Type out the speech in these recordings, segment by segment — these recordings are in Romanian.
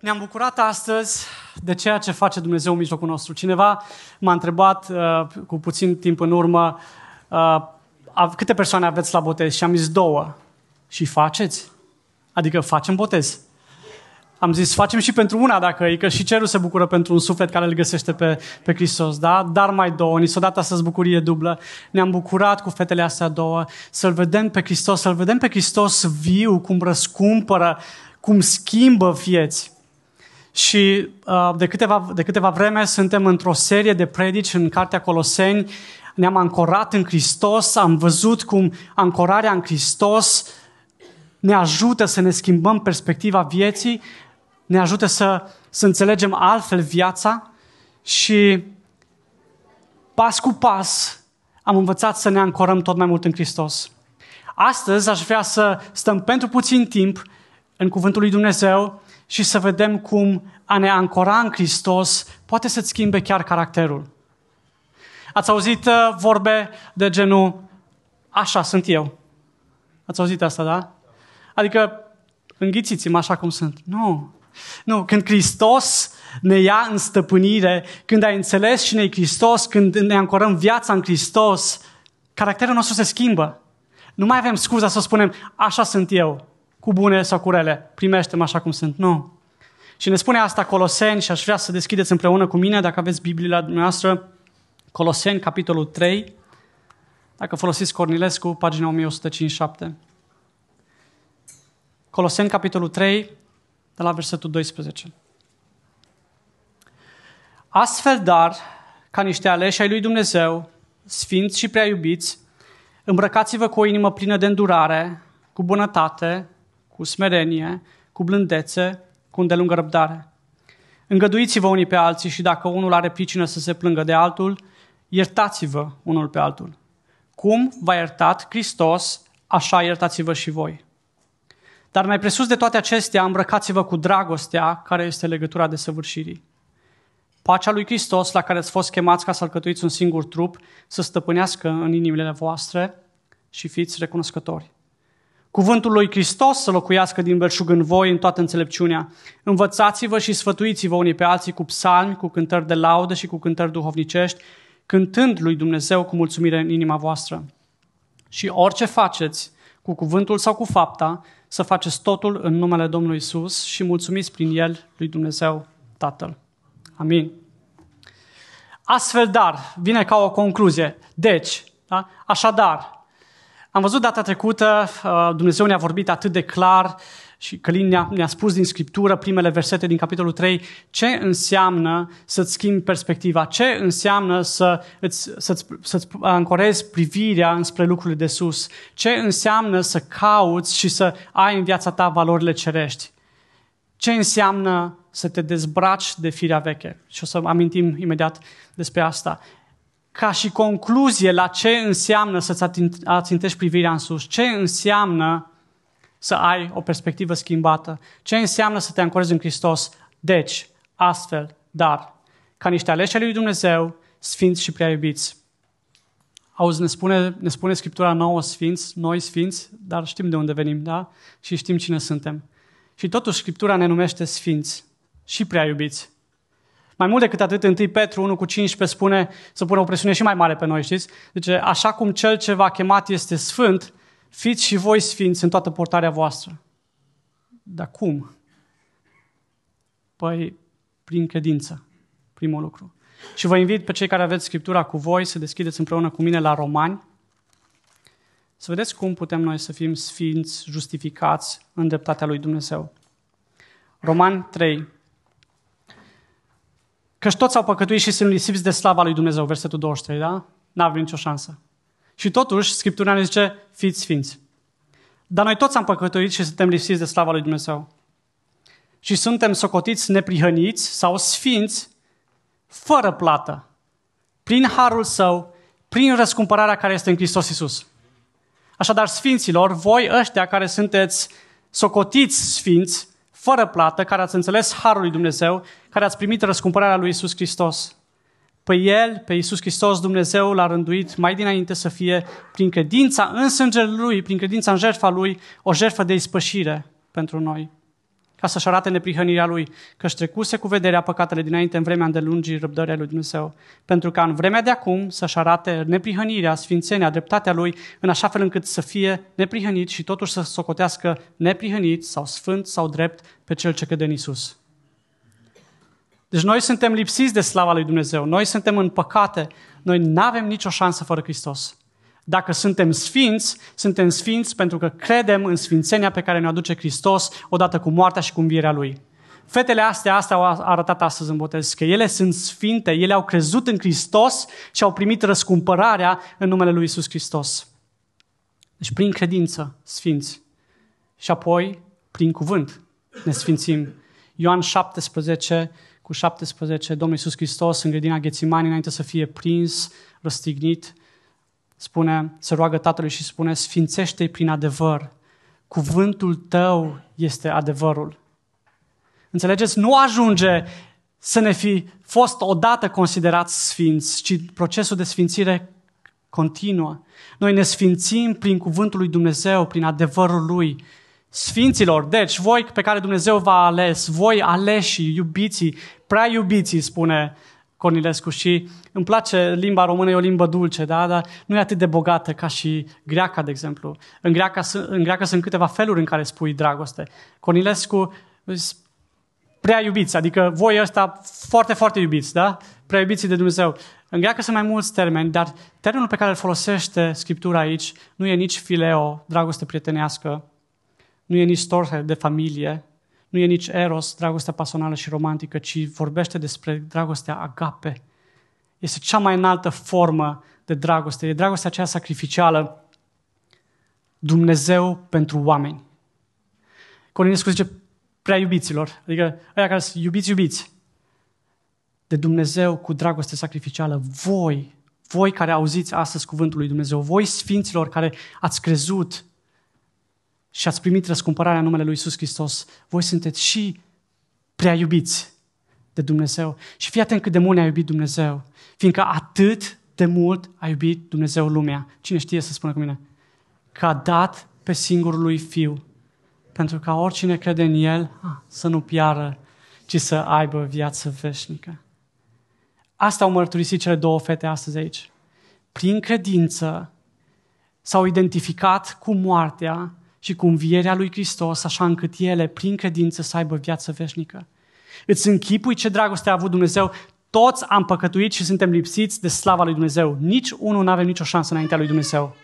Ne-am bucurat astăzi de ceea ce face Dumnezeu în mijlocul nostru. Cineva m-a întrebat uh, cu puțin timp în urmă uh, câte persoane aveți la botez și am zis două. Și faceți? Adică facem botez. Am zis, facem și pentru una dacă e, că și cerul se bucură pentru un suflet care îl găsește pe, pe Hristos, da? Dar mai două, ni s-a dat astăzi bucurie dublă. Ne-am bucurat cu fetele astea două, să-L vedem pe Hristos, să-L vedem pe Hristos viu, cum răscumpără, cum schimbă vieți. Și uh, de, câteva, de câteva vreme suntem într-o serie de predici în Cartea Coloseni, ne-am ancorat în Hristos, am văzut cum ancorarea în Hristos ne ajută să ne schimbăm perspectiva vieții, ne ajută să, să înțelegem altfel viața și pas cu pas am învățat să ne ancorăm tot mai mult în Hristos. Astăzi aș vrea să stăm pentru puțin timp în Cuvântul lui Dumnezeu și să vedem cum a ne ancora în Hristos poate să-ți schimbe chiar caracterul. Ați auzit uh, vorbe de genul, așa sunt eu. Ați auzit asta, da? Adică, înghițiți-mă așa cum sunt. Nu. Nu, când Hristos ne ia în stăpânire, când ai înțeles cine e Hristos, când ne ancorăm viața în Hristos, caracterul nostru se schimbă. Nu mai avem scuza să spunem, așa sunt eu, cu bune sau cu rele, primește-mă așa cum sunt. Nu. Și ne spune asta Coloseni și aș vrea să deschideți împreună cu mine, dacă aveți Biblia dumneavoastră, Coloseni, capitolul 3, dacă folosiți Cornilescu, pagina 1157. Coloseni, capitolul 3, de la versetul 12. Astfel, dar, ca niște aleși ai lui Dumnezeu, sfinți și prea iubiți, îmbrăcați-vă cu o inimă plină de îndurare, cu bunătate, cu smerenie, cu blândețe, cu îndelungă răbdare. Îngăduiți-vă unii pe alții și dacă unul are pricină să se plângă de altul, iertați-vă unul pe altul. Cum v-a iertat Hristos, așa iertați-vă și voi. Dar mai presus de toate acestea, îmbrăcați-vă cu dragostea, care este legătura de săvârșirii. Pacea lui Hristos, la care ați fost chemați ca să alcătuiți un singur trup, să stăpânească în inimile voastre și fiți recunoscători. Cuvântul lui Hristos să locuiască din belșug în voi în toată înțelepciunea. Învățați-vă și sfătuiți-vă unii pe alții cu psalmi, cu cântări de laudă și cu cântări duhovnicești, cântând lui Dumnezeu cu mulțumire în inima voastră. Și orice faceți, cu cuvântul sau cu fapta, să faceți totul în numele Domnului Isus și mulțumiți prin El lui Dumnezeu Tatăl. Amin. Astfel, dar, vine ca o concluzie. Deci, da? așadar, am văzut data trecută, uh, Dumnezeu ne-a vorbit atât de clar și Călin ne-a, ne-a spus din Scriptură, primele versete din capitolul 3, ce înseamnă să-ți schimbi perspectiva, ce înseamnă să îți, să-ți, să-ți ancorezi privirea înspre lucrurile de sus, ce înseamnă să cauți și să ai în viața ta valorile cerești, ce înseamnă să te dezbraci de firea veche. Și o să amintim imediat despre asta. Ca și concluzie la ce înseamnă să-ți ațintești privirea în sus, ce înseamnă să ai o perspectivă schimbată. Ce înseamnă să te ancorezi în Hristos? Deci, astfel, dar, ca niște aleși lui Dumnezeu, sfinți și prea iubiți. Auzi, ne spune, ne spune Scriptura nouă sfinți, noi sfinți, dar știm de unde venim, da? Și știm cine suntem. Și totuși Scriptura ne numește sfinți și prea iubiți. Mai mult decât atât, 1 Petru 1 cu 15 spune să pună o presiune și mai mare pe noi, știți? Deci, așa cum cel ce v-a chemat este sfânt, Fiți și voi sfinți în toată portarea voastră. Dar cum? Păi, prin credință, primul lucru. Și vă invit pe cei care aveți Scriptura cu voi să deschideți împreună cu mine la Romani, să vedeți cum putem noi să fim sfinți, justificați în dreptatea lui Dumnezeu. Roman 3. Căci toți au păcătuit și sunt lisiți de slava lui Dumnezeu, versetul 23, da? N-avem nicio șansă. Și totuși, Scriptura ne zice, fiți sfinți. Dar noi toți am păcătuit și suntem lipsiți de slava lui Dumnezeu. Și suntem socotiți neprihăniți sau sfinți fără plată, prin harul său, prin răscumpărarea care este în Hristos Iisus. Așadar, sfinților, voi ăștia care sunteți socotiți sfinți, fără plată, care ați înțeles harul lui Dumnezeu, care ați primit răscumpărarea lui Iisus Hristos, pe El, pe Iisus Hristos, Dumnezeu l-a rânduit mai dinainte să fie, prin credința în sângele Lui, prin credința în jertfa Lui, o jertfă de ispășire pentru noi. Ca să-și arate neprihănirea lui, că își trecuse cu vederea păcatele dinainte în vremea îndelungii răbdării lui Dumnezeu, pentru ca în vremea de acum să-și arate neprihănirea, sfințenia, dreptatea lui, în așa fel încât să fie neprihănit și totuși să socotească neprihănit sau sfânt sau drept pe cel ce crede în Isus. Deci noi suntem lipsiți de slava lui Dumnezeu, noi suntem în păcate, noi nu avem nicio șansă fără Hristos. Dacă suntem sfinți, suntem sfinți pentru că credem în sfințenia pe care ne aduce Hristos odată cu moartea și cu învierea Lui. Fetele astea, astea au arătat astăzi în botez, că ele sunt sfinte, ele au crezut în Hristos și au primit răscumpărarea în numele Lui Isus Hristos. Deci prin credință, sfinți. Și apoi, prin cuvânt, ne sfințim. Ioan 17, cu 17, Domnul Iisus Hristos în grădina Ghețimani, înainte să fie prins, răstignit, spune, se roagă Tatălui și spune, sfințește-i prin adevăr. Cuvântul tău este adevărul. Înțelegeți? Nu ajunge să ne fi fost odată considerați sfinți, ci procesul de sfințire continuă. Noi ne sfințim prin cuvântul lui Dumnezeu, prin adevărul lui. Sfinților, deci voi pe care Dumnezeu v-a ales, voi aleși, iubiții, prea iubiții, spune Cornilescu și îmi place limba română, e o limbă dulce, da? dar nu e atât de bogată ca și greaca, de exemplu. În greaca, în greaca sunt câteva feluri în care spui dragoste. Cornilescu prea iubiți, adică voi ăsta foarte, foarte iubiți, da? Prea iubiții de Dumnezeu. În greacă sunt mai mulți termeni, dar termenul pe care îl folosește Scriptura aici nu e nici fileo, dragoste prietenească, nu e nici storhe de familie, nu e nici eros, dragostea pasională și romantică, ci vorbește despre dragostea agape. Este cea mai înaltă formă de dragoste. E dragostea aceea sacrificială. Dumnezeu pentru oameni. Corinescu zice prea iubiților, adică aia care sunt iubiți, iubiți. De Dumnezeu cu dragoste sacrificială. Voi, voi care auziți astăzi cuvântul lui Dumnezeu, voi sfinților care ați crezut și ați primit răscumpărarea în numele Lui Iisus Hristos, voi sunteți și prea iubiți de Dumnezeu. Și fii atent cât de mult ne-a iubit Dumnezeu, fiindcă atât de mult a iubit Dumnezeu lumea. Cine știe să spună cu mine? Că a dat pe singurul lui Fiu, pentru ca oricine crede în El să nu piară, ci să aibă viață veșnică. Asta au mărturisit cele două fete astăzi aici. Prin credință s-au identificat cu moartea și cu învierea lui Hristos, așa încât ele, prin credință, să aibă viață veșnică. Îți închipui ce dragoste a avut Dumnezeu? Toți am păcătuit și suntem lipsiți de slava lui Dumnezeu. Nici unul nu avem nicio șansă înaintea lui Dumnezeu.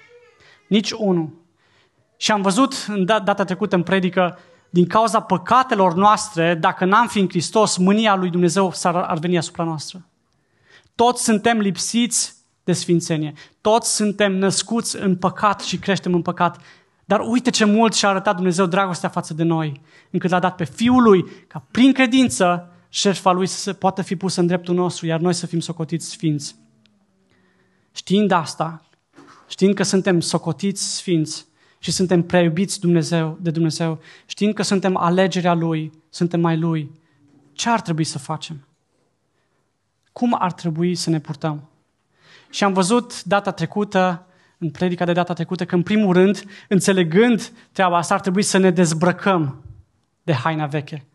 Nici unul. Și am văzut în data trecută în predică, din cauza păcatelor noastre, dacă n-am fi în Hristos, mânia lui Dumnezeu s-ar, ar veni asupra noastră. Toți suntem lipsiți de sfințenie. Toți suntem născuți în păcat și creștem în păcat. Dar uite ce mult și-a arătat Dumnezeu dragostea față de noi, încât l-a dat pe Fiul Lui, ca prin credință șerfa Lui să poată fi pusă în dreptul nostru, iar noi să fim socotiți sfinți. Știind asta, știind că suntem socotiți sfinți și suntem preiubiți Dumnezeu, de Dumnezeu, știind că suntem alegerea Lui, suntem mai Lui, ce ar trebui să facem? Cum ar trebui să ne purtăm? Și am văzut data trecută în predica de data trecută că, în primul rând, înțelegând treaba asta, ar trebui să ne dezbrăcăm de haina veche.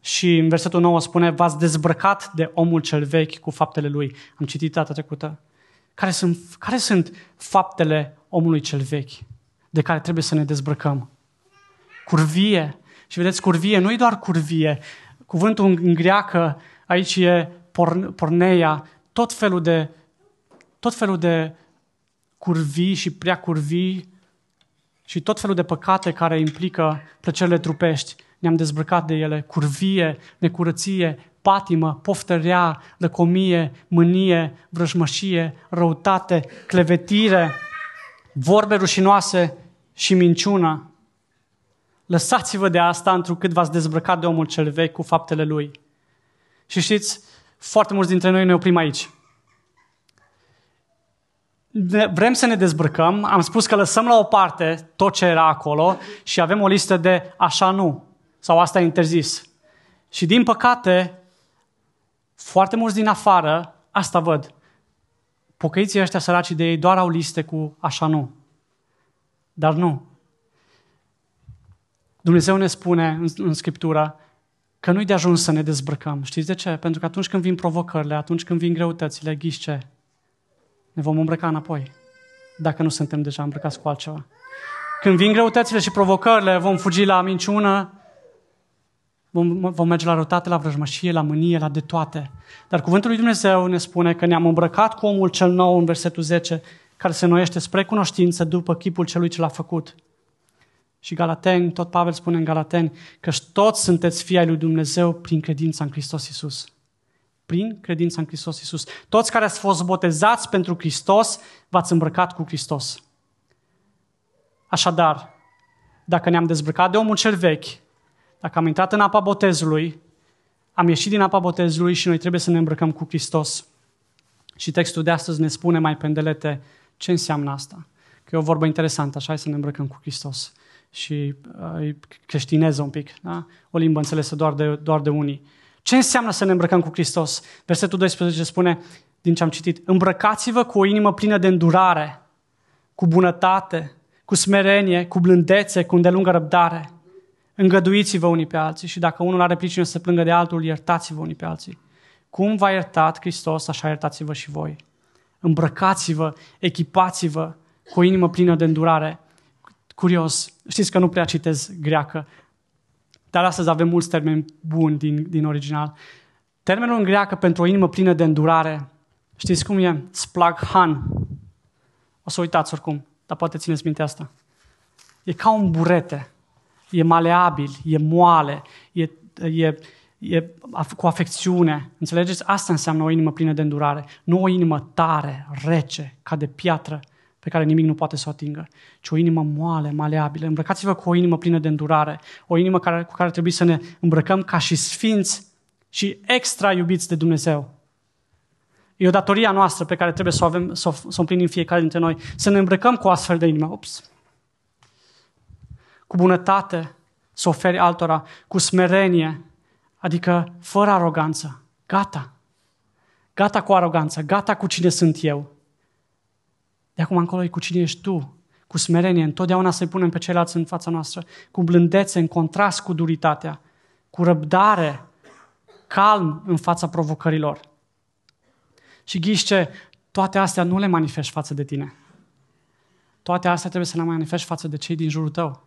Și în versetul 9 spune, v-ați dezbrăcat de omul cel vechi cu faptele lui. Am citit data trecută. Care sunt, care sunt faptele omului cel vechi de care trebuie să ne dezbrăcăm? Curvie. Și vedeți, curvie nu e doar curvie. Cuvântul în greacă aici e porneia, tot felul de, tot felul de curvii și prea curvii și tot felul de păcate care implică plăcerile trupești. Ne-am dezbrăcat de ele. Curvie, necurăție, patimă, poftărea, lăcomie, mânie, vrăjmășie, răutate, clevetire, vorbe rușinoase și minciună. Lăsați-vă de asta întrucât v-ați dezbrăcat de omul cel vechi cu faptele lui. Și știți, foarte mulți dintre noi ne oprim aici vrem să ne dezbrăcăm, am spus că lăsăm la o parte tot ce era acolo și avem o listă de așa nu, sau asta e interzis. Și din păcate, foarte mulți din afară, asta văd. Pocăiții ăștia săraci de ei doar au liste cu așa nu. Dar nu. Dumnezeu ne spune în, în Scriptură că nu-i de ajuns să ne dezbrăcăm. Știți de ce? Pentru că atunci când vin provocările, atunci când vin greutățile, ghiși ce? Ne vom îmbrăca înapoi, dacă nu suntem deja îmbrăcați cu altceva. Când vin greutățile și provocările, vom fugi la minciună, vom, vom merge la răutate, la vrăjmășie, la mânie, la de toate. Dar cuvântul lui Dumnezeu ne spune că ne-am îmbrăcat cu omul cel nou în versetul 10, care se noiește spre cunoștință după chipul celui ce l-a făcut. Și Galateni, tot Pavel spune în Galateni, că toți sunteți fii ai lui Dumnezeu prin credința în Hristos Iisus. Prin credința în Hristos Iisus. Toți care ați fost botezați pentru Hristos, v-ați îmbrăcat cu Hristos. Așadar, dacă ne-am dezbrăcat de omul cel vechi, dacă am intrat în apa botezului, am ieșit din apa botezului și noi trebuie să ne îmbrăcăm cu Hristos. Și textul de astăzi ne spune mai pendelete ce înseamnă asta. Că e o vorbă interesantă, așa, să ne îmbrăcăm cu Hristos. Și uh, creștineză un pic, da? o limbă înțelesă doar de, doar de unii. Ce înseamnă să ne îmbrăcăm cu Hristos? Versetul 12 spune, din ce am citit, îmbrăcați-vă cu o inimă plină de îndurare, cu bunătate, cu smerenie, cu blândețe, cu îndelungă răbdare. Îngăduiți-vă unii pe alții și dacă unul are pricină să plângă de altul, iertați-vă unii pe alții. Cum v-a iertat Hristos, așa iertați-vă și voi. Îmbrăcați-vă, echipați-vă cu o inimă plină de îndurare. Curios, știți că nu prea citez greacă, dar astăzi avem mulți termeni buni din, din original. Termenul în greacă pentru o inimă plină de îndurare, știți cum e? Splaghan. O să uitați oricum, dar poate țineți minte asta. E ca un burete. E maleabil, e moale, e, e, e cu afecțiune. Înțelegeți? Asta înseamnă o inimă plină de îndurare. Nu o inimă tare, rece, ca de piatră, pe care nimic nu poate să o atingă, ci o inimă moale, maleabilă. Îmbrăcați-vă cu o inimă plină de îndurare, o inimă care, cu care trebuie să ne îmbrăcăm ca și sfinți și extra iubiți de Dumnezeu. E o datoria noastră pe care trebuie să o, avem, să o, să o împlinim fiecare dintre noi, să ne îmbrăcăm cu o astfel de inimă. Ups. Cu bunătate, să oferi altora, cu smerenie, adică fără aroganță. Gata. Gata cu aroganță, gata cu cine sunt eu. De acum încolo e cu cine ești tu, cu smerenie, întotdeauna să-i punem pe ceilalți în fața noastră, cu blândețe, în contrast cu duritatea, cu răbdare, calm în fața provocărilor. Și ghiște, toate astea nu le manifesti față de tine. Toate astea trebuie să le manifesti față de cei din jurul tău.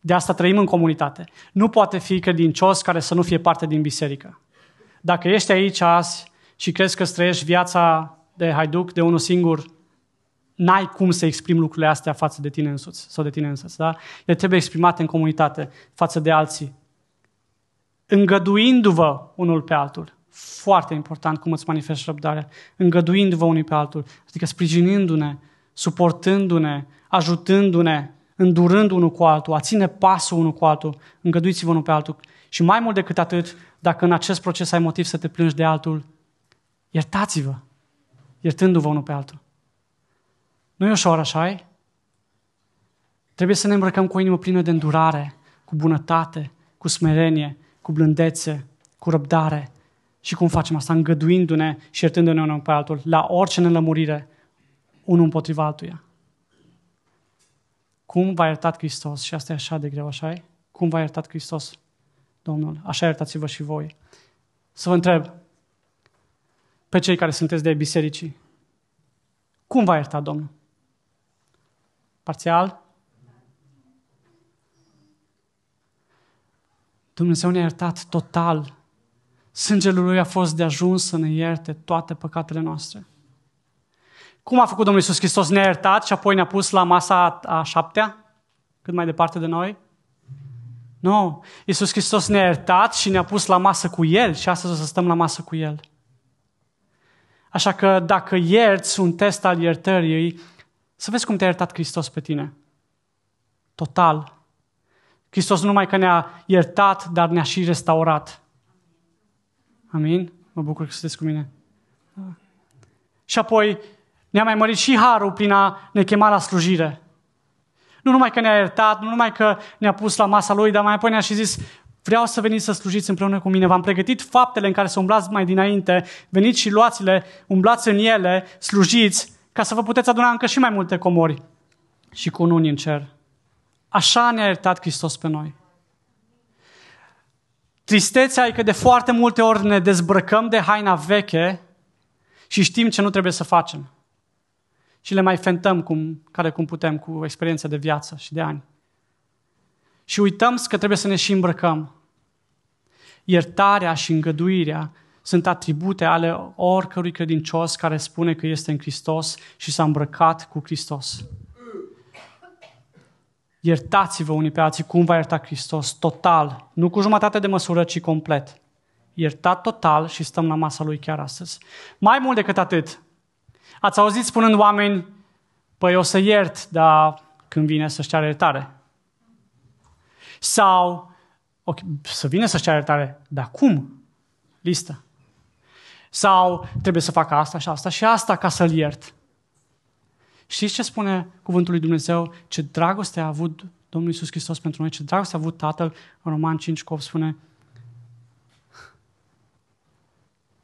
De asta trăim în comunitate. Nu poate fi credincios care să nu fie parte din biserică. Dacă ești aici azi și crezi că trăiești viața de haiduc, de unul singur, n-ai cum să exprimi lucrurile astea față de tine însuți sau de tine însuți. Da? Le trebuie exprimate în comunitate față de alții. Îngăduindu-vă unul pe altul. Foarte important cum îți manifesti răbdarea. Îngăduindu-vă unul pe altul. Adică sprijinindu-ne, suportându-ne, ajutându-ne, îndurând unul cu altul, a ține pasul unul cu altul, îngăduiți-vă unul pe altul. Și mai mult decât atât, dacă în acest proces ai motiv să te plângi de altul, iertați-vă, iertându-vă unul pe altul. Nu e ușor, așa -i? Trebuie să ne îmbrăcăm cu o inimă plină de îndurare, cu bunătate, cu smerenie, cu blândețe, cu răbdare. Și cum facem asta? Îngăduindu-ne și iertându-ne unul pe altul, la orice nelămurire, unul împotriva altuia. Cum v-a iertat Hristos? Și asta e așa de greu, așa -i? Cum v-a iertat Hristos, Domnul? Așa iertați-vă și voi. Să vă întreb, pe cei care sunteți de bisericii, cum v-a iertat Domnul? Parțial? Dumnezeu ne-a iertat total. Sângele Lui a fost de ajuns să ne ierte toate păcatele noastre. Cum a făcut Domnul Iisus Hristos? Ne-a iertat și apoi ne-a pus la masa a șaptea? Cât mai departe de noi? Nu. Iisus Hristos ne-a iertat și ne-a pus la masă cu El și astăzi o să stăm la masă cu El. Așa că dacă ierți un test al iertării, să vezi cum te-a iertat Hristos pe tine. Total. Hristos nu numai că ne-a iertat, dar ne-a și restaurat. Amin? Mă bucur că sunteți cu mine. Da. Și apoi ne-a mai mărit și harul prin a ne chema la slujire. Nu numai că ne-a iertat, nu numai că ne-a pus la masa lui, dar mai apoi ne-a și zis, vreau să veniți să slujiți împreună cu mine. V-am pregătit faptele în care să umblați mai dinainte, veniți și luați-le, umblați în ele, slujiți, ca să vă puteți aduna încă și mai multe comori și cu unii în cer. Așa ne-a iertat Hristos pe noi. Tristețea e că de foarte multe ori ne dezbrăcăm de haina veche și știm ce nu trebuie să facem. Și le mai fentăm cum, care cum putem cu experiența de viață și de ani. Și uităm că trebuie să ne și îmbrăcăm. Iertarea și îngăduirea sunt atribute ale oricărui credincios care spune că este în Hristos și s-a îmbrăcat cu Hristos. Iertați-vă unii pe alții cum va ierta Hristos, total, nu cu jumătate de măsură, ci complet. Iertat total și stăm la masa Lui chiar astăzi. Mai mult decât atât, ați auzit spunând oameni, păi o să iert, dar când vine să-și ceară iertare. Sau, okay, să vină să-și ceară iertare, dar cum? Listă. Sau trebuie să facă asta și asta și asta ca să-l iert. Știți ce spune cuvântul lui Dumnezeu? Ce dragoste a avut Domnul Iisus Hristos pentru noi, ce dragoste a avut Tatăl în Roman 5 cu 8 spune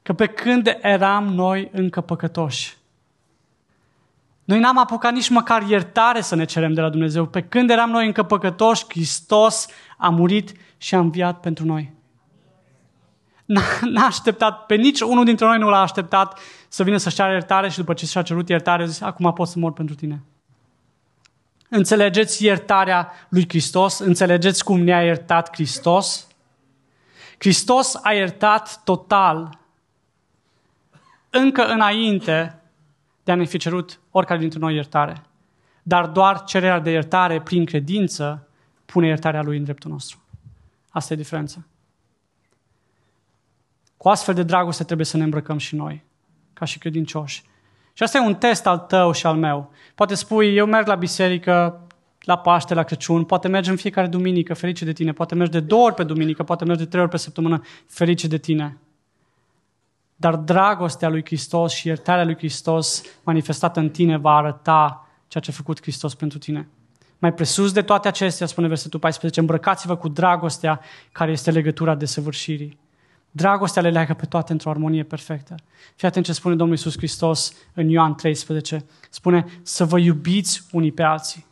că pe când eram noi încă păcătoși, noi n-am apucat nici măcar iertare să ne cerem de la Dumnezeu. Pe când eram noi încă păcătoși, Hristos a murit și a înviat pentru noi. N-a așteptat, pe nici unul dintre noi nu l-a așteptat să vină să-și ceară iertare și după ce și-a cerut iertare, a zis, acum pot să mor pentru tine. Înțelegeți iertarea lui Hristos? Înțelegeți cum ne-a iertat Hristos? Hristos a iertat total încă înainte de a ne fi cerut oricare dintre noi iertare. Dar doar cererea de iertare prin credință pune iertarea lui în dreptul nostru. Asta e diferența. Cu astfel de dragoste trebuie să ne îmbrăcăm și noi, ca și credincioși. Și asta e un test al tău și al meu. Poate spui, eu merg la biserică, la Paște, la Crăciun, poate mergi în fiecare duminică, ferice de tine, poate mergi de două ori pe duminică, poate mergi de trei ori pe săptămână, ferice de tine. Dar dragostea lui Hristos și iertarea lui Hristos manifestată în tine va arăta ceea ce a făcut Hristos pentru tine. Mai presus de toate acestea, spune versetul 14, îmbrăcați-vă cu dragostea care este legătura de săvârșirii. Dragostea le leagă pe toate într-o armonie perfectă. Fii atent ce spune Domnul Iisus Hristos în Ioan 13. Spune să vă iubiți unii pe alții.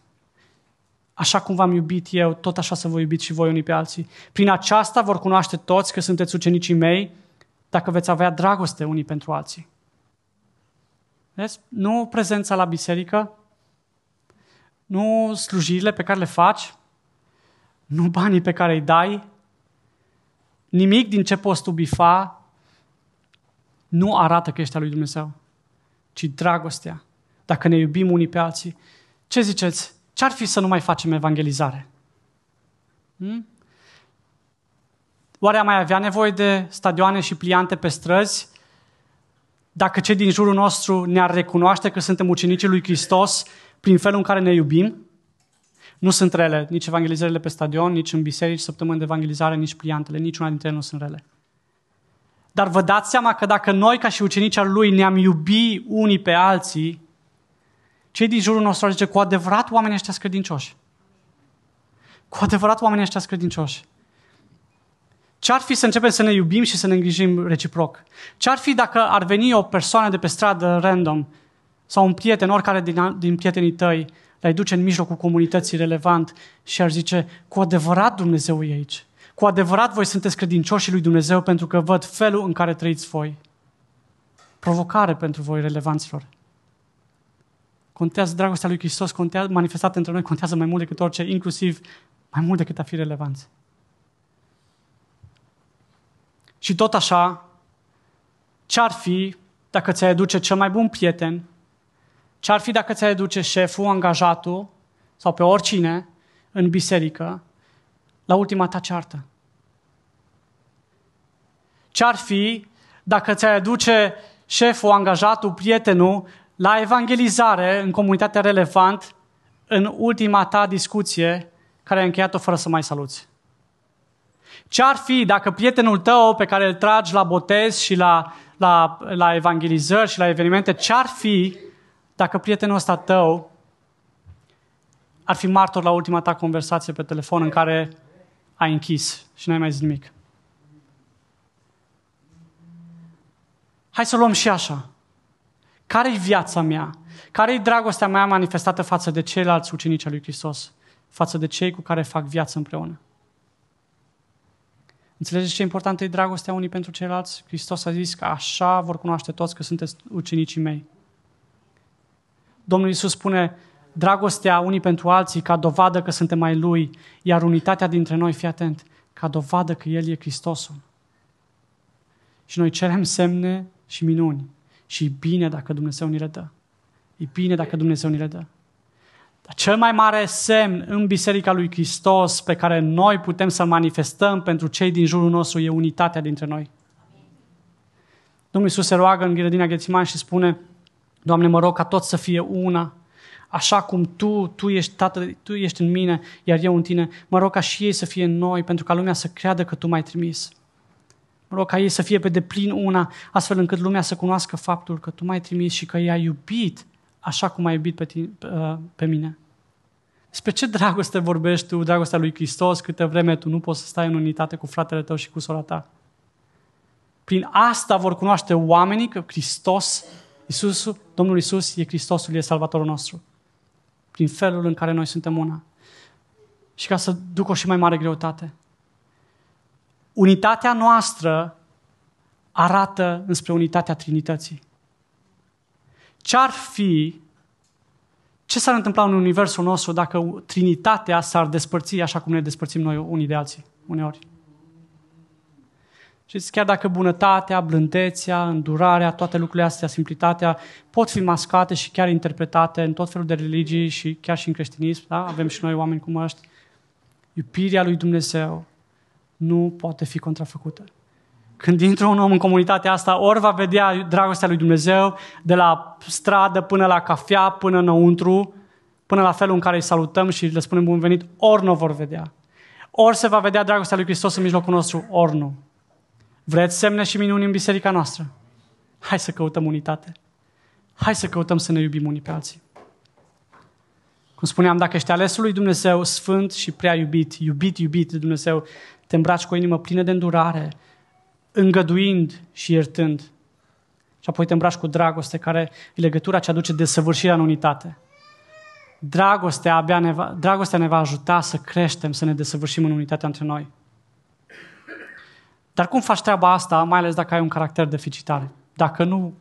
Așa cum v-am iubit eu, tot așa să vă iubiți și voi unii pe alții. Prin aceasta vor cunoaște toți că sunteți ucenicii mei, dacă veți avea dragoste unii pentru alții. Vezi? Nu prezența la biserică, nu slujirile pe care le faci, nu banii pe care îi dai, nimic din ce poți tu bifa nu arată că ești al lui Dumnezeu, ci dragostea. Dacă ne iubim unii pe alții, ce ziceți? Ce ar fi să nu mai facem evangelizare? Hmm? Oare am mai avea nevoie de stadioane și pliante pe străzi dacă cei din jurul nostru ne-ar recunoaște că suntem ucenicii lui Hristos prin felul în care ne iubim? Nu sunt rele, nici evangelizările pe stadion, nici în biserici, săptămâni de evangelizare, nici pliantele, niciuna dintre ele nu sunt rele. Dar vă dați seama că dacă noi, ca și ucenici al lui, ne-am iubi unii pe alții, cei din jurul nostru ar zice, cu adevărat oamenii ăștia credincioși. Cu adevărat oamenii ăștia credincioși. Ce-ar fi să începem să ne iubim și să ne îngrijim reciproc? Ce-ar fi dacă ar veni o persoană de pe stradă random sau un prieten, oricare din, din prietenii tăi, le-ai duce în mijlocul comunității relevant și ar zice, cu adevărat Dumnezeu e aici. Cu adevărat voi sunteți credincioși lui Dumnezeu pentru că văd felul în care trăiți voi. Provocare pentru voi, relevanților. Contează dragostea lui Hristos, contează, manifestată între noi, contează mai mult decât orice, inclusiv mai mult decât a fi relevanți. Și tot așa, ce-ar fi dacă ți-ai aduce cel mai bun prieten, ce-ar fi dacă ți-ai aduce șeful, angajatul sau pe oricine în biserică la ultima ta ceartă? Ce-ar fi dacă ți-ai aduce șeful, angajatul, prietenul la evangelizare în comunitatea relevant în ultima ta discuție care ai încheiat-o fără să mai saluți? Ce-ar fi dacă prietenul tău pe care îl tragi la botez și la, la, la evangelizări și la evenimente, ce-ar fi dacă prietenul ăsta tău ar fi martor la ultima ta conversație pe telefon în care ai închis și n-ai mai zis nimic? Hai să luăm și așa. Care-i viața mea? Care-i dragostea mea manifestată față de ceilalți ucenici al lui Hristos? față de cei cu care fac viață împreună. Înțelegeți ce importantă e dragostea unii pentru ceilalți? Hristos a zis că așa vor cunoaște toți că sunteți ucenicii mei. Domnul Iisus spune, dragostea unii pentru alții ca dovadă că suntem mai Lui, iar unitatea dintre noi, fii atent, ca dovadă că El e Hristosul. Și noi cerem semne și minuni. Și e bine dacă Dumnezeu ni le dă. E bine dacă Dumnezeu ni le dă. Dar cel mai mare semn în Biserica lui Hristos pe care noi putem să manifestăm pentru cei din jurul nostru e unitatea dintre noi. Domnul Iisus se roagă în grădina Ghețiman și spune, Doamne, mă rog ca tot să fie una, așa cum Tu, Tu ești, Tată, Tu ești în mine, iar eu în Tine. Mă rog ca și ei să fie în noi, pentru ca lumea să creadă că Tu m-ai trimis. Mă rog ca ei să fie pe deplin una, astfel încât lumea să cunoască faptul că Tu m-ai trimis și că i-ai iubit așa cum ai iubit pe, tine, uh, pe mine. Despre ce dragoste vorbești tu, dragostea lui Hristos, câte vreme tu nu poți să stai în unitate cu fratele tău și cu sora ta? Prin asta vor cunoaște oamenii că Hristos, Iisus, Domnul Iisus e Hristosul, e Salvatorul nostru. Prin felul în care noi suntem una. Și ca să duc o și mai mare greutate. Unitatea noastră arată înspre unitatea Trinității. Ce-ar fi, ce s-ar întâmpla în universul nostru dacă Trinitatea s-ar despărți așa cum ne despărțim noi unii de alții, uneori? Și chiar dacă bunătatea, blândețea, îndurarea, toate lucrurile astea, simplitatea, pot fi mascate și chiar interpretate în tot felul de religii și chiar și în creștinism, da? avem și noi oameni cum ăștia, iubirea lui Dumnezeu nu poate fi contrafăcută. Când intră un om în comunitatea asta, ori va vedea dragostea lui Dumnezeu de la stradă până la cafea, până înăuntru, până la felul în care îi salutăm și le spunem bun venit, ori nu vor vedea. Ori se va vedea dragostea lui Hristos în mijlocul nostru, ori nu. Vreți semne și minuni în biserica noastră? Hai să căutăm unitate. Hai să căutăm să ne iubim unii pe alții. Cum spuneam, dacă ești alesul lui Dumnezeu, sfânt și prea iubit, iubit, iubit de Dumnezeu, te îmbraci cu o inimă plină de îndurare, îngăduind și iertând. Și apoi te îmbraci cu dragoste, care e legătura ce aduce desăvârșirea în unitate. Dragostea, abia ne va, dragostea ne va ajuta să creștem, să ne desăvârșim în unitatea între noi. Dar cum faci treaba asta, mai ales dacă ai un caracter deficitar? Dacă nu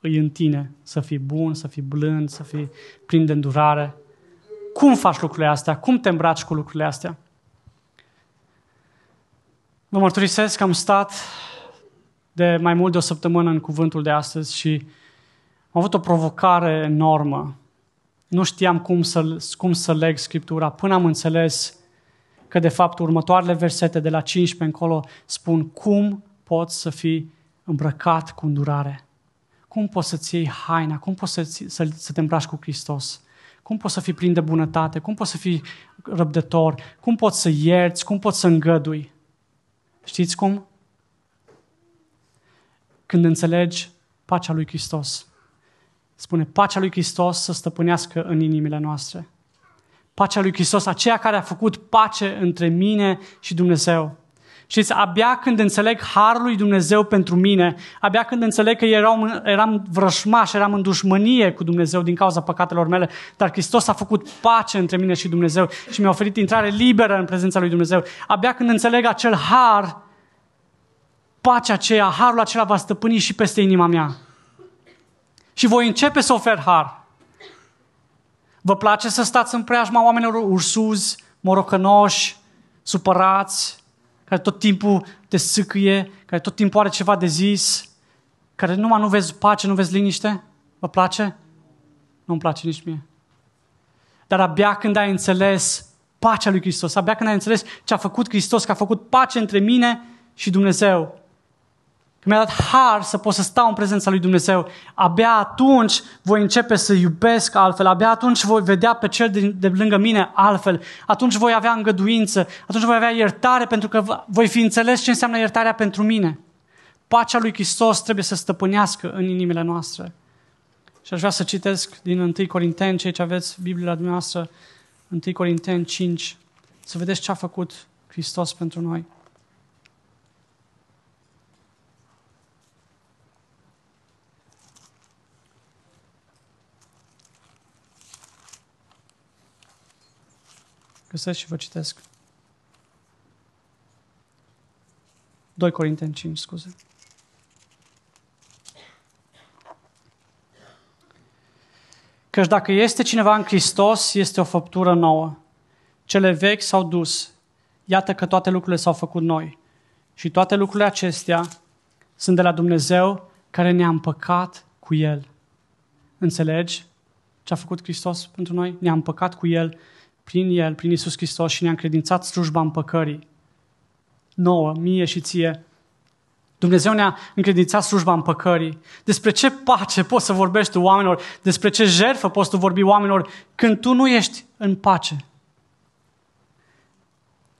îi în tine să fii bun, să fii blând, să fii plin de îndurare. Cum faci lucrurile astea? Cum te îmbraci cu lucrurile astea? Vă mărturisesc că am stat de mai mult de o săptămână în cuvântul de astăzi și am avut o provocare enormă. Nu știam cum să, cum să leg Scriptura până am înțeles că de fapt următoarele versete de la 15 încolo spun cum poți să fii îmbrăcat cu îndurare. Cum poți să-ți iei haina? Cum poți să, să, să te îmbraci cu Hristos? Cum poți să fii plin de bunătate? Cum poți să fii răbdător? Cum poți să ierți? Cum poți să îngădui? Știți cum? Când înțelegi pacea lui Hristos. Spune, pacea lui Hristos să stăpânească în inimile noastre. Pacea lui Hristos, aceea care a făcut pace între mine și Dumnezeu. Știți, abia când înțeleg harul lui Dumnezeu pentru mine, abia când înțeleg că eram, eram vrășmaș, eram în dușmănie cu Dumnezeu din cauza păcatelor mele, dar Hristos a făcut pace între mine și Dumnezeu și mi-a oferit intrare liberă în prezența lui Dumnezeu. Abia când înțeleg acel har, pacea aceea, harul acela va stăpâni și peste inima mea. Și voi începe să ofer har. Vă place să stați în preajma oamenilor ursuzi, morocănoși, supărați, care tot timpul te sâcâie, care tot timpul are ceva de zis, care numai nu vezi pace, nu vezi liniște? Vă place? Nu-mi place nici mie. Dar abia când ai înțeles pacea lui Hristos, abia când ai înțeles ce a făcut Hristos, că a făcut pace între mine și Dumnezeu, că mi-a dat har să pot să stau în prezența lui Dumnezeu, abia atunci voi începe să iubesc altfel, abia atunci voi vedea pe cel de, de lângă mine altfel, atunci voi avea îngăduință, atunci voi avea iertare pentru că voi fi înțeles ce înseamnă iertarea pentru mine. Pacea lui Hristos trebuie să stăpânească în inimile noastre. Și aș vrea să citesc din 1 Corinteni, cei ce aveți Biblia dumneavoastră, 1 Corinteni 5, să vedeți ce a făcut Hristos pentru noi. Găsesc și vă citesc. 2 Corinteni 5, scuze. Căci dacă este cineva în Hristos, este o făptură nouă. Cele vechi s-au dus. Iată că toate lucrurile s-au făcut noi. Și toate lucrurile acestea sunt de la Dumnezeu care ne-a împăcat cu El. Înțelegi ce a făcut Hristos pentru noi? Ne-a împăcat cu El, prin El, prin Isus Hristos și ne-a încredințat slujba împăcării. Nouă, mie și ție. Dumnezeu ne-a încredințat slujba împăcării. Despre ce pace poți să vorbești tu oamenilor? Despre ce jertfă poți tu vorbi oamenilor când tu nu ești în pace?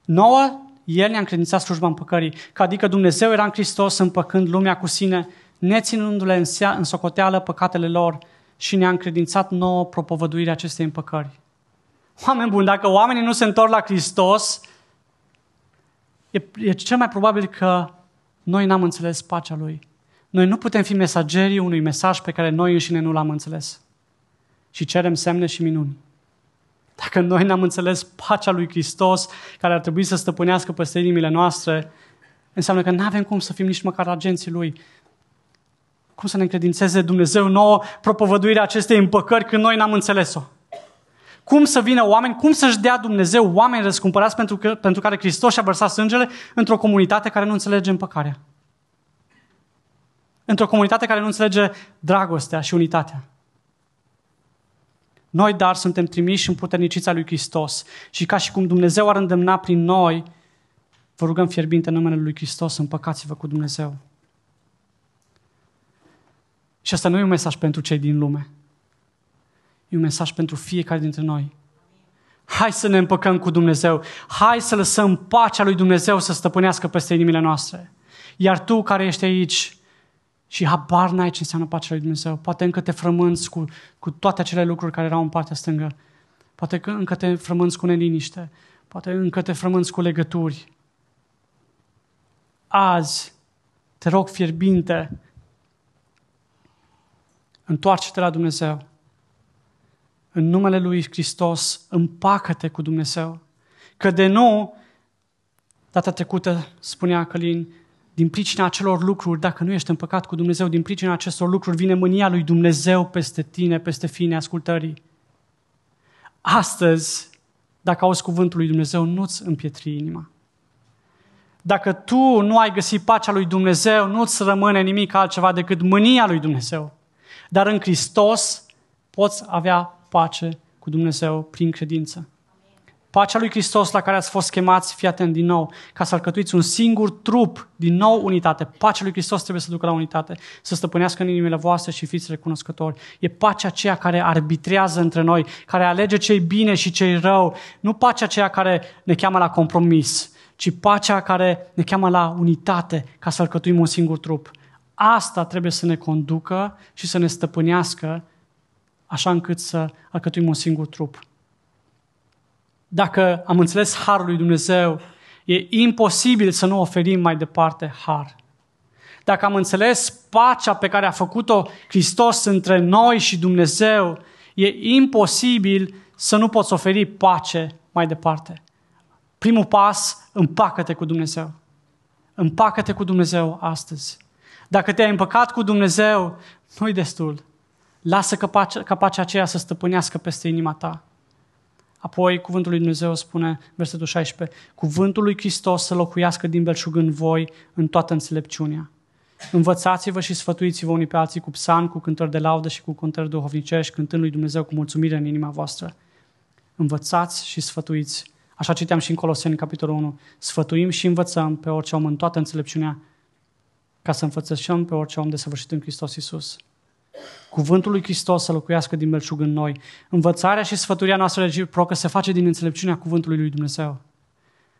Nouă, El ne-a încredințat slujba împăcării, că adică Dumnezeu era în Hristos împăcând lumea cu sine, neținându-le în, sea, în socoteală păcatele lor și ne-a încredințat nouă propovăduirea acestei împăcări. Oameni buni, dacă oamenii nu se întorc la Hristos, e, e cel mai probabil că noi n-am înțeles pacea Lui. Noi nu putem fi mesagerii unui mesaj pe care noi înșine nu l-am înțeles. Și cerem semne și minuni. Dacă noi n-am înțeles pacea lui Hristos, care ar trebui să stăpânească peste inimile noastre, înseamnă că nu avem cum să fim nici măcar agenții Lui. Cum să ne încredințeze Dumnezeu nouă propovăduirea acestei împăcări când noi n-am înțeles-o? Cum să vină oameni, cum să-și dea Dumnezeu oameni răscumpărați pentru, că, pentru care Hristos și-a vărsat sângele într-o comunitate care nu înțelege împăcarea? Într-o comunitate care nu înțelege dragostea și unitatea. Noi, dar, suntem trimiși în puternicița lui Hristos și ca și cum Dumnezeu ar îndemna prin noi, vă rugăm fierbinte în numele lui Hristos, împăcați-vă cu Dumnezeu. Și asta nu e un mesaj pentru cei din lume. E un mesaj pentru fiecare dintre noi. Hai să ne împăcăm cu Dumnezeu. Hai să lăsăm pacea lui Dumnezeu să stăpânească peste inimile noastre. Iar tu care ești aici și habar n-ai ce înseamnă pacea lui Dumnezeu, poate încă te frămânți cu, cu toate acele lucruri care erau în partea stângă. Poate că încă te frămânți cu neliniște. Poate încă te frămânți cu legături. Azi, te rog fierbinte, întoarce-te la Dumnezeu în numele lui Hristos, împacă-te cu Dumnezeu. Că de nou, data trecută spunea Călin, din pricina acelor lucruri, dacă nu ești împăcat cu Dumnezeu, din pricina acestor lucruri vine mânia lui Dumnezeu peste tine, peste fine ascultării. Astăzi, dacă auzi cuvântul lui Dumnezeu, nu-ți împietri inima. Dacă tu nu ai găsit pacea lui Dumnezeu, nu-ți rămâne nimic altceva decât mânia lui Dumnezeu. Dar în Hristos poți avea pace cu Dumnezeu prin credință. Pacea lui Hristos la care ați fost chemați, fii atent din nou, ca să alcătuiți un singur trup, din nou unitate. Pacea lui Hristos trebuie să ducă la unitate, să stăpânească în inimile voastre și fiți recunoscători. E pacea aceea care arbitrează între noi, care alege cei bine și cei rău. Nu pacea aceea care ne cheamă la compromis, ci pacea care ne cheamă la unitate, ca să alcătuim un singur trup. Asta trebuie să ne conducă și să ne stăpânească așa încât să alcătuim un singur trup. Dacă am înțeles harul lui Dumnezeu, e imposibil să nu oferim mai departe har. Dacă am înțeles pacea pe care a făcut-o Hristos între noi și Dumnezeu, e imposibil să nu poți oferi pace mai departe. Primul pas, împacă-te cu Dumnezeu. Împacă-te cu Dumnezeu astăzi. Dacă te-ai împăcat cu Dumnezeu, nu-i destul. Lasă ca pacea, ca pacea aceea să stăpânească peste inima ta. Apoi, cuvântul lui Dumnezeu spune, versetul 16, cuvântul lui Hristos să locuiască din belșug în voi în toată înțelepciunea. Învățați-vă și sfătuiți-vă unii pe alții cu psan, cu cântări de laudă și cu cântări duhovnicești, cântând lui Dumnezeu cu mulțumire în inima voastră. Învățați și sfătuiți. Așa citeam și în Coloseni, capitolul 1. Sfătuim și învățăm pe orice om în toată înțelepciunea, ca să învățășăm pe orice om de săvârșit în Hristos Iisus. Cuvântul lui Hristos să locuiască din belșug în noi. Învățarea și sfăturia noastră reciprocă se face din înțelepciunea cuvântului lui Dumnezeu.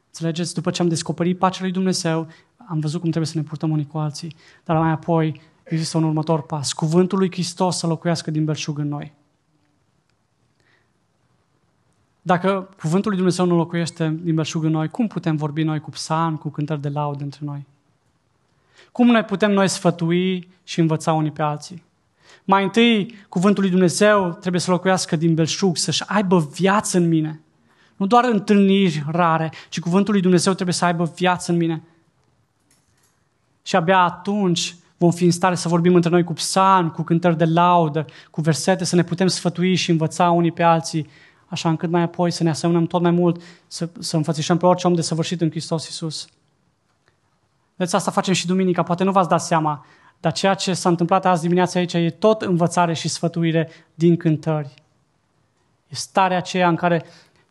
Înțelegeți? După ce am descoperit pacea lui Dumnezeu, am văzut cum trebuie să ne purtăm unii cu alții. Dar mai apoi există un următor pas. Cuvântul lui Hristos să locuiască din belșug în noi. Dacă cuvântul lui Dumnezeu nu locuiește din belșug în noi, cum putem vorbi noi cu psalm, cu cântări de laudă între noi? Cum ne putem noi sfătui și învăța unii pe alții? Mai întâi, cuvântul lui Dumnezeu trebuie să locuiască din belșug, să-și aibă viață în mine. Nu doar întâlniri rare, ci cuvântul lui Dumnezeu trebuie să aibă viață în mine. Și abia atunci vom fi în stare să vorbim între noi cu psalmi, cu cântări de laudă, cu versete, să ne putem sfătui și învăța unii pe alții, așa încât mai apoi să ne asemănăm tot mai mult, să, să înfățișăm pe orice om de săvârșit în Hristos Iisus. Deci asta facem și duminica, poate nu v-ați dat seama, dar ceea ce s-a întâmplat azi dimineața aici e tot învățare și sfătuire din cântări. E starea aceea în care,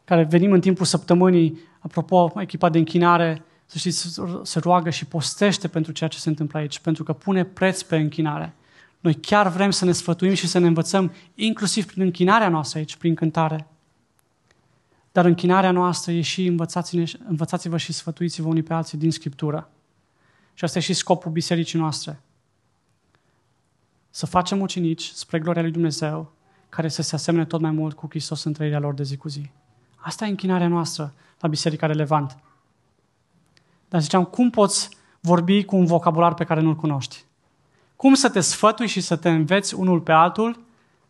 care venim în timpul săptămânii, apropo, echipa de închinare, să știți, se roagă și postește pentru ceea ce se întâmplă aici, pentru că pune preț pe închinare. Noi chiar vrem să ne sfătuim și să ne învățăm, inclusiv prin închinarea noastră aici, prin cântare. Dar închinarea noastră e și învățați-vă și sfătuiți-vă unii pe alții din Scriptură. Și asta e și scopul bisericii noastre. Să facem ucenici spre gloria lui Dumnezeu, care să se asemene tot mai mult cu Hristos în trăirea lor de zi cu zi. Asta e închinarea noastră la Biserica Relevant. Dar ziceam, cum poți vorbi cu un vocabular pe care nu-l cunoști? Cum să te sfătui și să te înveți unul pe altul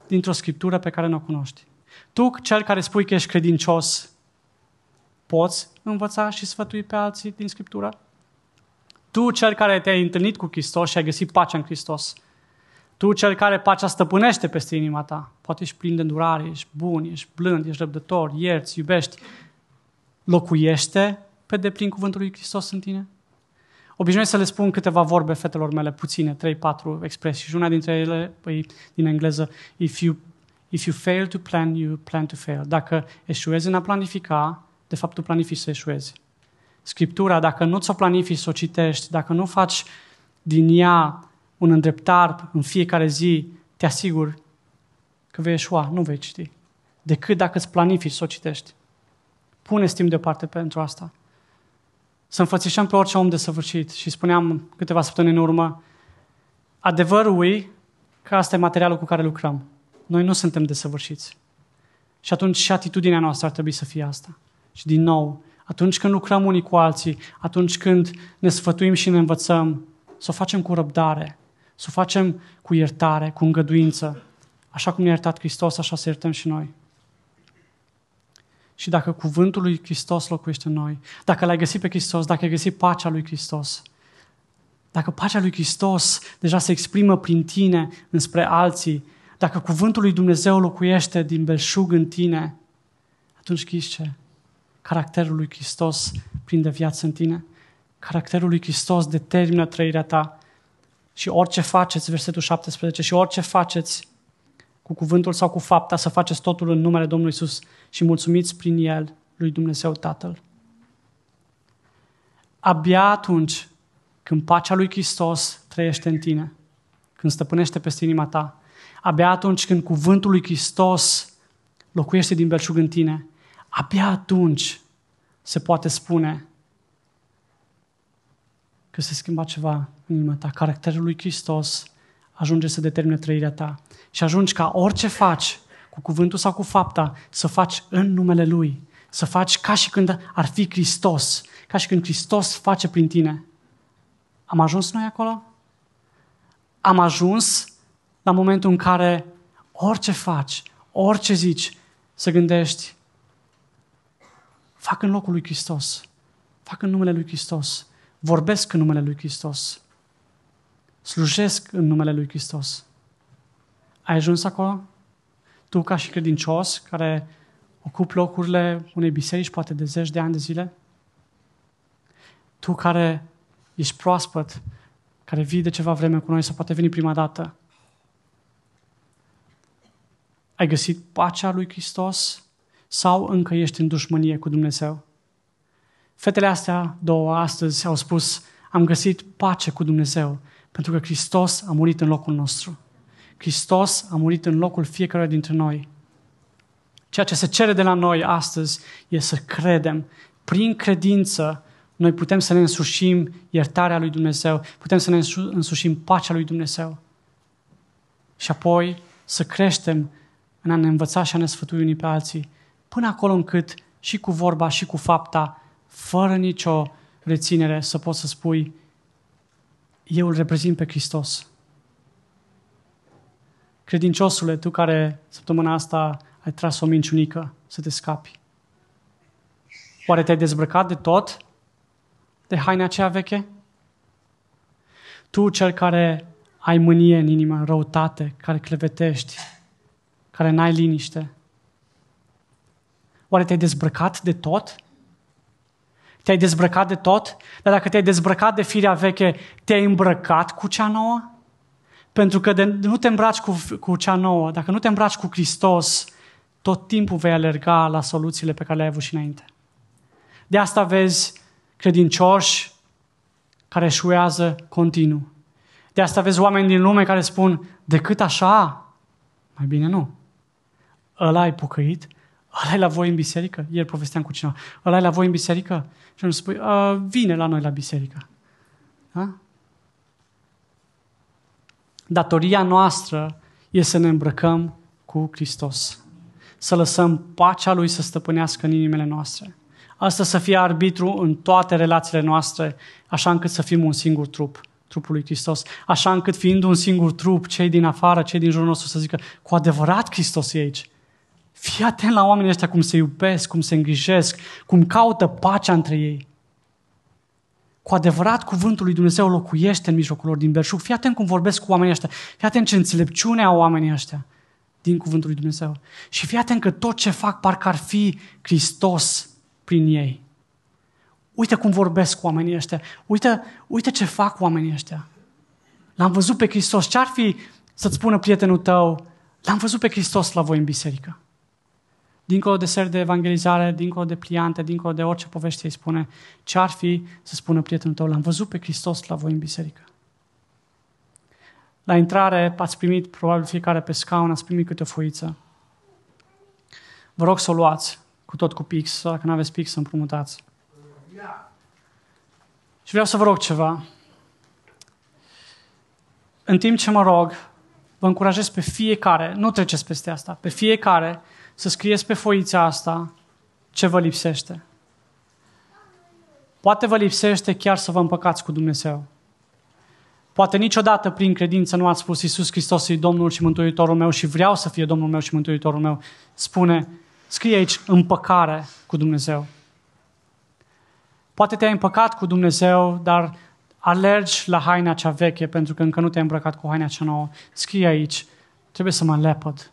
dintr-o scriptură pe care nu o cunoști? Tu, cel care spui că ești credincios, poți învăța și sfătui pe alții din scriptură? Tu, cel care te-ai întâlnit cu Hristos și ai găsit pacea în Hristos, tu, cel care pacea stăpânește peste inima ta, poate ești plin de îndurare, ești bun, ești blând, ești răbdător, ierți, iubești, locuiește pe deplin cuvântul lui Hristos în tine? Obișnuiesc să le spun câteva vorbe fetelor mele, puține, 3-4 expresii și una dintre ele, păi, din engleză, if you, if you fail to plan, you plan to fail. Dacă eșuezi în a planifica, de fapt tu planifici să eșuezi. Scriptura, dacă nu ți-o planifici să o citești, dacă nu faci din ea un îndreptar în fiecare zi, te asigur că vei eșua, nu vei citi. Decât dacă îți planifici să o citești. Pune timp deoparte pentru asta. Să înfățișăm pe orice om de săvârșit. Și spuneam câteva săptămâni în urmă, adevărul e că asta e materialul cu care lucrăm. Noi nu suntem desăvârșiți. Și atunci și atitudinea noastră ar trebui să fie asta. Și din nou, atunci când lucrăm unii cu alții, atunci când ne sfătuim și ne învățăm, să o facem cu răbdare, să o facem cu iertare, cu îngăduință. Așa cum ne-a iertat Hristos, așa să iertăm și noi. Și dacă cuvântul lui Hristos locuiește în noi, dacă l-ai găsit pe Hristos, dacă ai găsit pacea lui Hristos, dacă pacea lui Hristos deja se exprimă prin tine înspre alții, dacă cuvântul lui Dumnezeu locuiește din belșug în tine, atunci știți ce? Caracterul lui Hristos prinde viață în tine. Caracterul lui Hristos determină trăirea ta. Și orice faceți, versetul 17, și orice faceți cu cuvântul sau cu fapta, să faceți totul în numele Domnului Isus și mulțumiți prin El lui Dumnezeu Tatăl. Abia atunci când pacea lui Hristos trăiește în tine, când stăpânește peste inima ta, abia atunci când cuvântul lui Hristos locuiește din belșug în tine, abia atunci se poate spune că se schimba ceva în inima ta. Caracterul lui Hristos ajunge să determine trăirea ta. Și ajungi ca orice faci, cu cuvântul sau cu fapta, să faci în numele Lui. Să faci ca și când ar fi Hristos. Ca și când Hristos face prin tine. Am ajuns noi acolo? Am ajuns la momentul în care orice faci, orice zici, să gândești, fac în locul lui Hristos. Fac în numele lui Hristos. Vorbesc în numele lui Hristos. Slujesc în numele lui Hristos. Ai ajuns acolo? Tu ca și credincios care ocupi locurile unei biserici poate de zeci de ani de zile? Tu care ești proaspăt, care vii de ceva vreme cu noi sau poate veni prima dată, ai găsit pacea lui Hristos sau încă ești în dușmănie cu Dumnezeu? Fetele astea două astăzi au spus, am găsit pace cu Dumnezeu, pentru că Hristos a murit în locul nostru. Hristos a murit în locul fiecare dintre noi. Ceea ce se cere de la noi astăzi e să credem. Prin credință, noi putem să ne însușim iertarea lui Dumnezeu, putem să ne însușim pacea lui Dumnezeu. Și apoi să creștem în a ne învăța și a ne sfătui unii pe alții, până acolo încât și cu vorba și cu fapta, fără nicio reținere, să poți să spui, eu îl reprezint pe Hristos. Credinciosule, tu care săptămâna asta ai tras o minciunică să te scapi. Oare te-ai dezbrăcat de tot? De haina aceea veche? Tu, cel care ai mânie în inimă, răutate, care clevetești, care n-ai liniște, oare te-ai dezbrăcat de tot? Te-ai dezbrăcat de tot? Dar dacă te-ai dezbrăcat de firea veche, te-ai îmbrăcat cu cea nouă? Pentru că de, nu te îmbraci cu, cu cea nouă, dacă nu te îmbraci cu Hristos, tot timpul vei alerga la soluțiile pe care le-ai avut și înainte. De asta vezi credincioși care eșuează continuu. De asta vezi oameni din lume care spun, decât așa, mai bine nu. Ăla ai pucăit, ăla e la voi în biserică. Ieri povesteam cu cineva, ăla e la voi în biserică? Și îmi spui, vine la noi la biserică. Da? Datoria noastră e să ne îmbrăcăm cu Hristos. Să lăsăm pacea Lui să stăpânească în inimile noastre. Asta să fie arbitru în toate relațiile noastre, așa încât să fim un singur trup, trupul lui Hristos. Așa încât fiind un singur trup, cei din afară, cei din jurul nostru să zică, cu adevărat Hristos e aici. Fii atent la oamenii ăștia cum se iubesc, cum se îngrijesc, cum caută pacea între ei. Cu adevărat, cuvântul lui Dumnezeu locuiește în mijlocul lor din belșug. Fii atent cum vorbesc cu oamenii ăștia. Fii atent ce înțelepciune au oamenii ăștia din cuvântul lui Dumnezeu. Și fii atent că tot ce fac parcă ar fi Hristos prin ei. Uite cum vorbesc cu oamenii ăștia. Uite, uite ce fac oamenii ăștia. L-am văzut pe Hristos. Ce-ar fi să-ți spună prietenul tău, l-am văzut pe Hristos la voi în biserică. Dincolo de ser de evangelizare, dincolo de pliante, dincolo de orice poveste îi spune, ce-ar fi să spună prietenul tău, l-am văzut pe Hristos la voi în biserică. La intrare ați primit, probabil fiecare pe scaun, ați primit câte o foiță. Vă rog să o luați cu tot cu pix, sau dacă nu aveți pix, să împrumutați. Și vreau să vă rog ceva. În timp ce mă rog, vă încurajez pe fiecare, nu treceți peste asta, pe fiecare să scrieți pe foița asta ce vă lipsește. Poate vă lipsește chiar să vă împăcați cu Dumnezeu. Poate niciodată prin credință nu ați spus Iisus Hristos e Domnul și Mântuitorul meu și vreau să fie Domnul meu și Mântuitorul meu. Spune, scrie aici împăcare cu Dumnezeu. Poate te-ai împăcat cu Dumnezeu, dar alergi la haina cea veche pentru că încă nu te-ai îmbrăcat cu haina cea nouă. Scrie aici, trebuie să mă lepăd.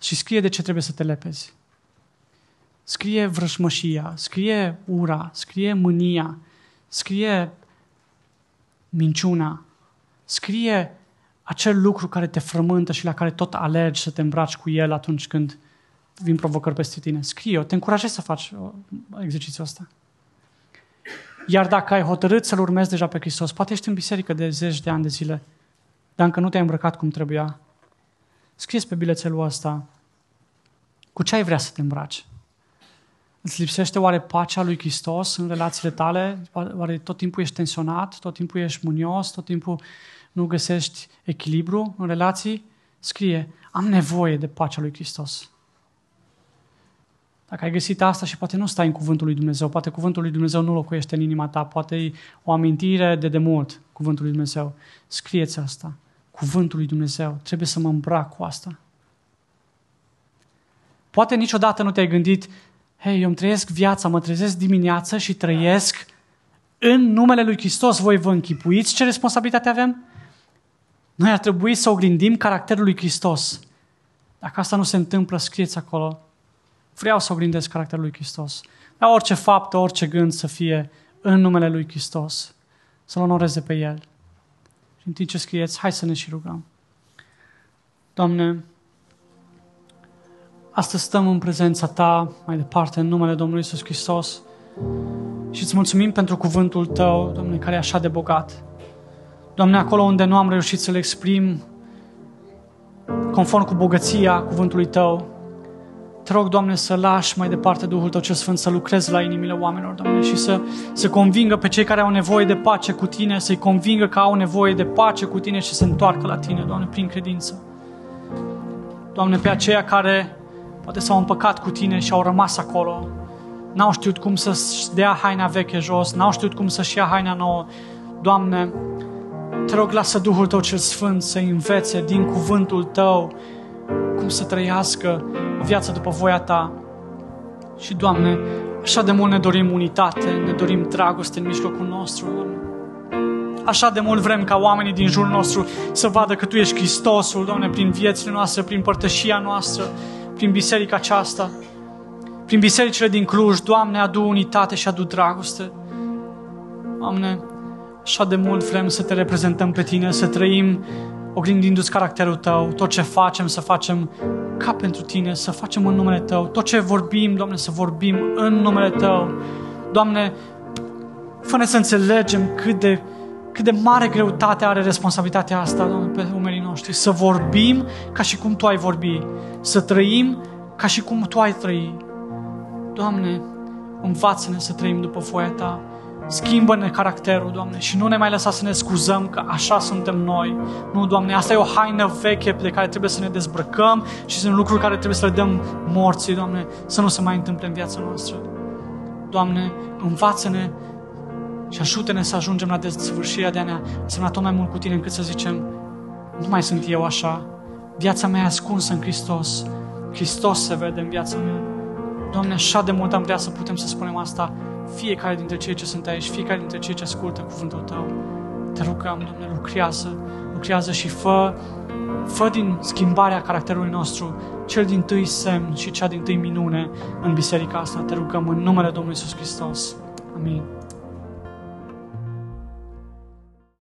Și scrie de ce trebuie să te lepezi. Scrie vrășmășia, scrie ura, scrie mânia, scrie minciuna, scrie acel lucru care te frământă și la care tot alergi să te îmbraci cu el atunci când vin provocări peste tine. Scrie-o, te încurajez să faci exercițiul ăsta. Iar dacă ai hotărât să-L urmezi deja pe Hristos, poate ești în biserică de zeci de ani de zile, dar încă nu te-ai îmbrăcat cum trebuia, scrie pe bilețelul ăsta cu ce ai vrea să te îmbraci. Îți lipsește oare pacea lui Hristos în relațiile tale? Oare tot timpul ești tensionat? Tot timpul ești munios? Tot timpul nu găsești echilibru în relații? Scrie, am nevoie de pacea lui Hristos. Dacă ai găsit asta și poate nu stai în cuvântul lui Dumnezeu, poate cuvântul lui Dumnezeu nu locuiește în inima ta, poate e o amintire de demult, cuvântul lui Dumnezeu. Scrieți asta. Cuvântul lui Dumnezeu. Trebuie să mă îmbrac cu asta. Poate niciodată nu te-ai gândit, hei, eu îmi trăiesc viața, mă trezesc dimineața și trăiesc în numele lui Hristos. Voi vă închipuiți ce responsabilitate avem? Noi ar trebui să oglindim caracterul lui Hristos. Dacă asta nu se întâmplă, scrieți acolo. Vreau să oglindesc caracterul lui Hristos. La orice faptă, orice gând să fie în numele lui Hristos. Să-L onoreze pe El. Și în timp ce scrieți, hai să ne și rugăm. Doamne, Astăzi stăm în prezența Ta, mai departe, în numele Domnului Isus Hristos și îți mulțumim pentru cuvântul Tău, Domnule, care e așa de bogat. Doamne, acolo unde nu am reușit să-L exprim conform cu bogăția cuvântului Tău, te rog, Doamne, să lași mai departe Duhul Tău cel Sfânt să lucrezi la inimile oamenilor, Doamne, și să, să convingă pe cei care au nevoie de pace cu Tine, să-i convingă că au nevoie de pace cu Tine și să se întoarcă la Tine, Doamne, prin credință. Doamne, pe aceia care Poate s-au împăcat cu tine și au rămas acolo. N-au știut cum să-și dea haina veche jos, n-au știut cum să-și ia haina nouă. Doamne, te rog, lasă Duhul Tău cel Sfânt să învețe din cuvântul Tău cum să trăiască o viață după voia Ta. Și, Doamne, Așa de mult ne dorim unitate, ne dorim dragoste în mijlocul nostru, Doamne. Așa de mult vrem ca oamenii din jurul nostru să vadă că Tu ești Hristosul, Doamne, prin viețile noastre, prin părtășia noastră, prin biserica aceasta, prin bisericile din Cluj. Doamne, adu unitate și adu dragoste. Doamne, așa de mult vrem să Te reprezentăm pe Tine, să trăim oglindind-ți caracterul Tău, tot ce facem, să facem ca pentru Tine, să facem în numele Tău, tot ce vorbim, Doamne, să vorbim în numele Tău. Doamne, fă să înțelegem cât de, cât de mare greutate are responsabilitatea asta, Doamne, pe umerii noștri. Să vorbim ca și cum Tu ai vorbi, să trăim ca și cum Tu ai trăi. Doamne, învață-ne să trăim după foaia Ta, Schimbă-ne caracterul, Doamne, și nu ne mai lăsa să ne scuzăm că așa suntem noi. Nu, Doamne, asta e o haină veche de care trebuie să ne dezbrăcăm și sunt lucruri care trebuie să le dăm morții, Doamne, să nu se mai întâmple în viața noastră. Doamne, învață-ne și ajută-ne să ajungem la desăvârșirea de a ne semna tot mai mult cu Tine încât să zicem nu mai sunt eu așa, viața mea e ascunsă în Hristos. Hristos se vede în viața mea. Doamne, așa de mult am vrea să putem să spunem asta fiecare dintre cei ce sunt aici, fiecare dintre cei ce ascultă cuvântul Tău. Te rugăm, Doamne, lucrează, lucrează și fă, fă din schimbarea caracterului nostru cel din tâi semn și cea din tâi minune în biserica asta. Te rugăm în numele Domnului Iisus Hristos. Amin.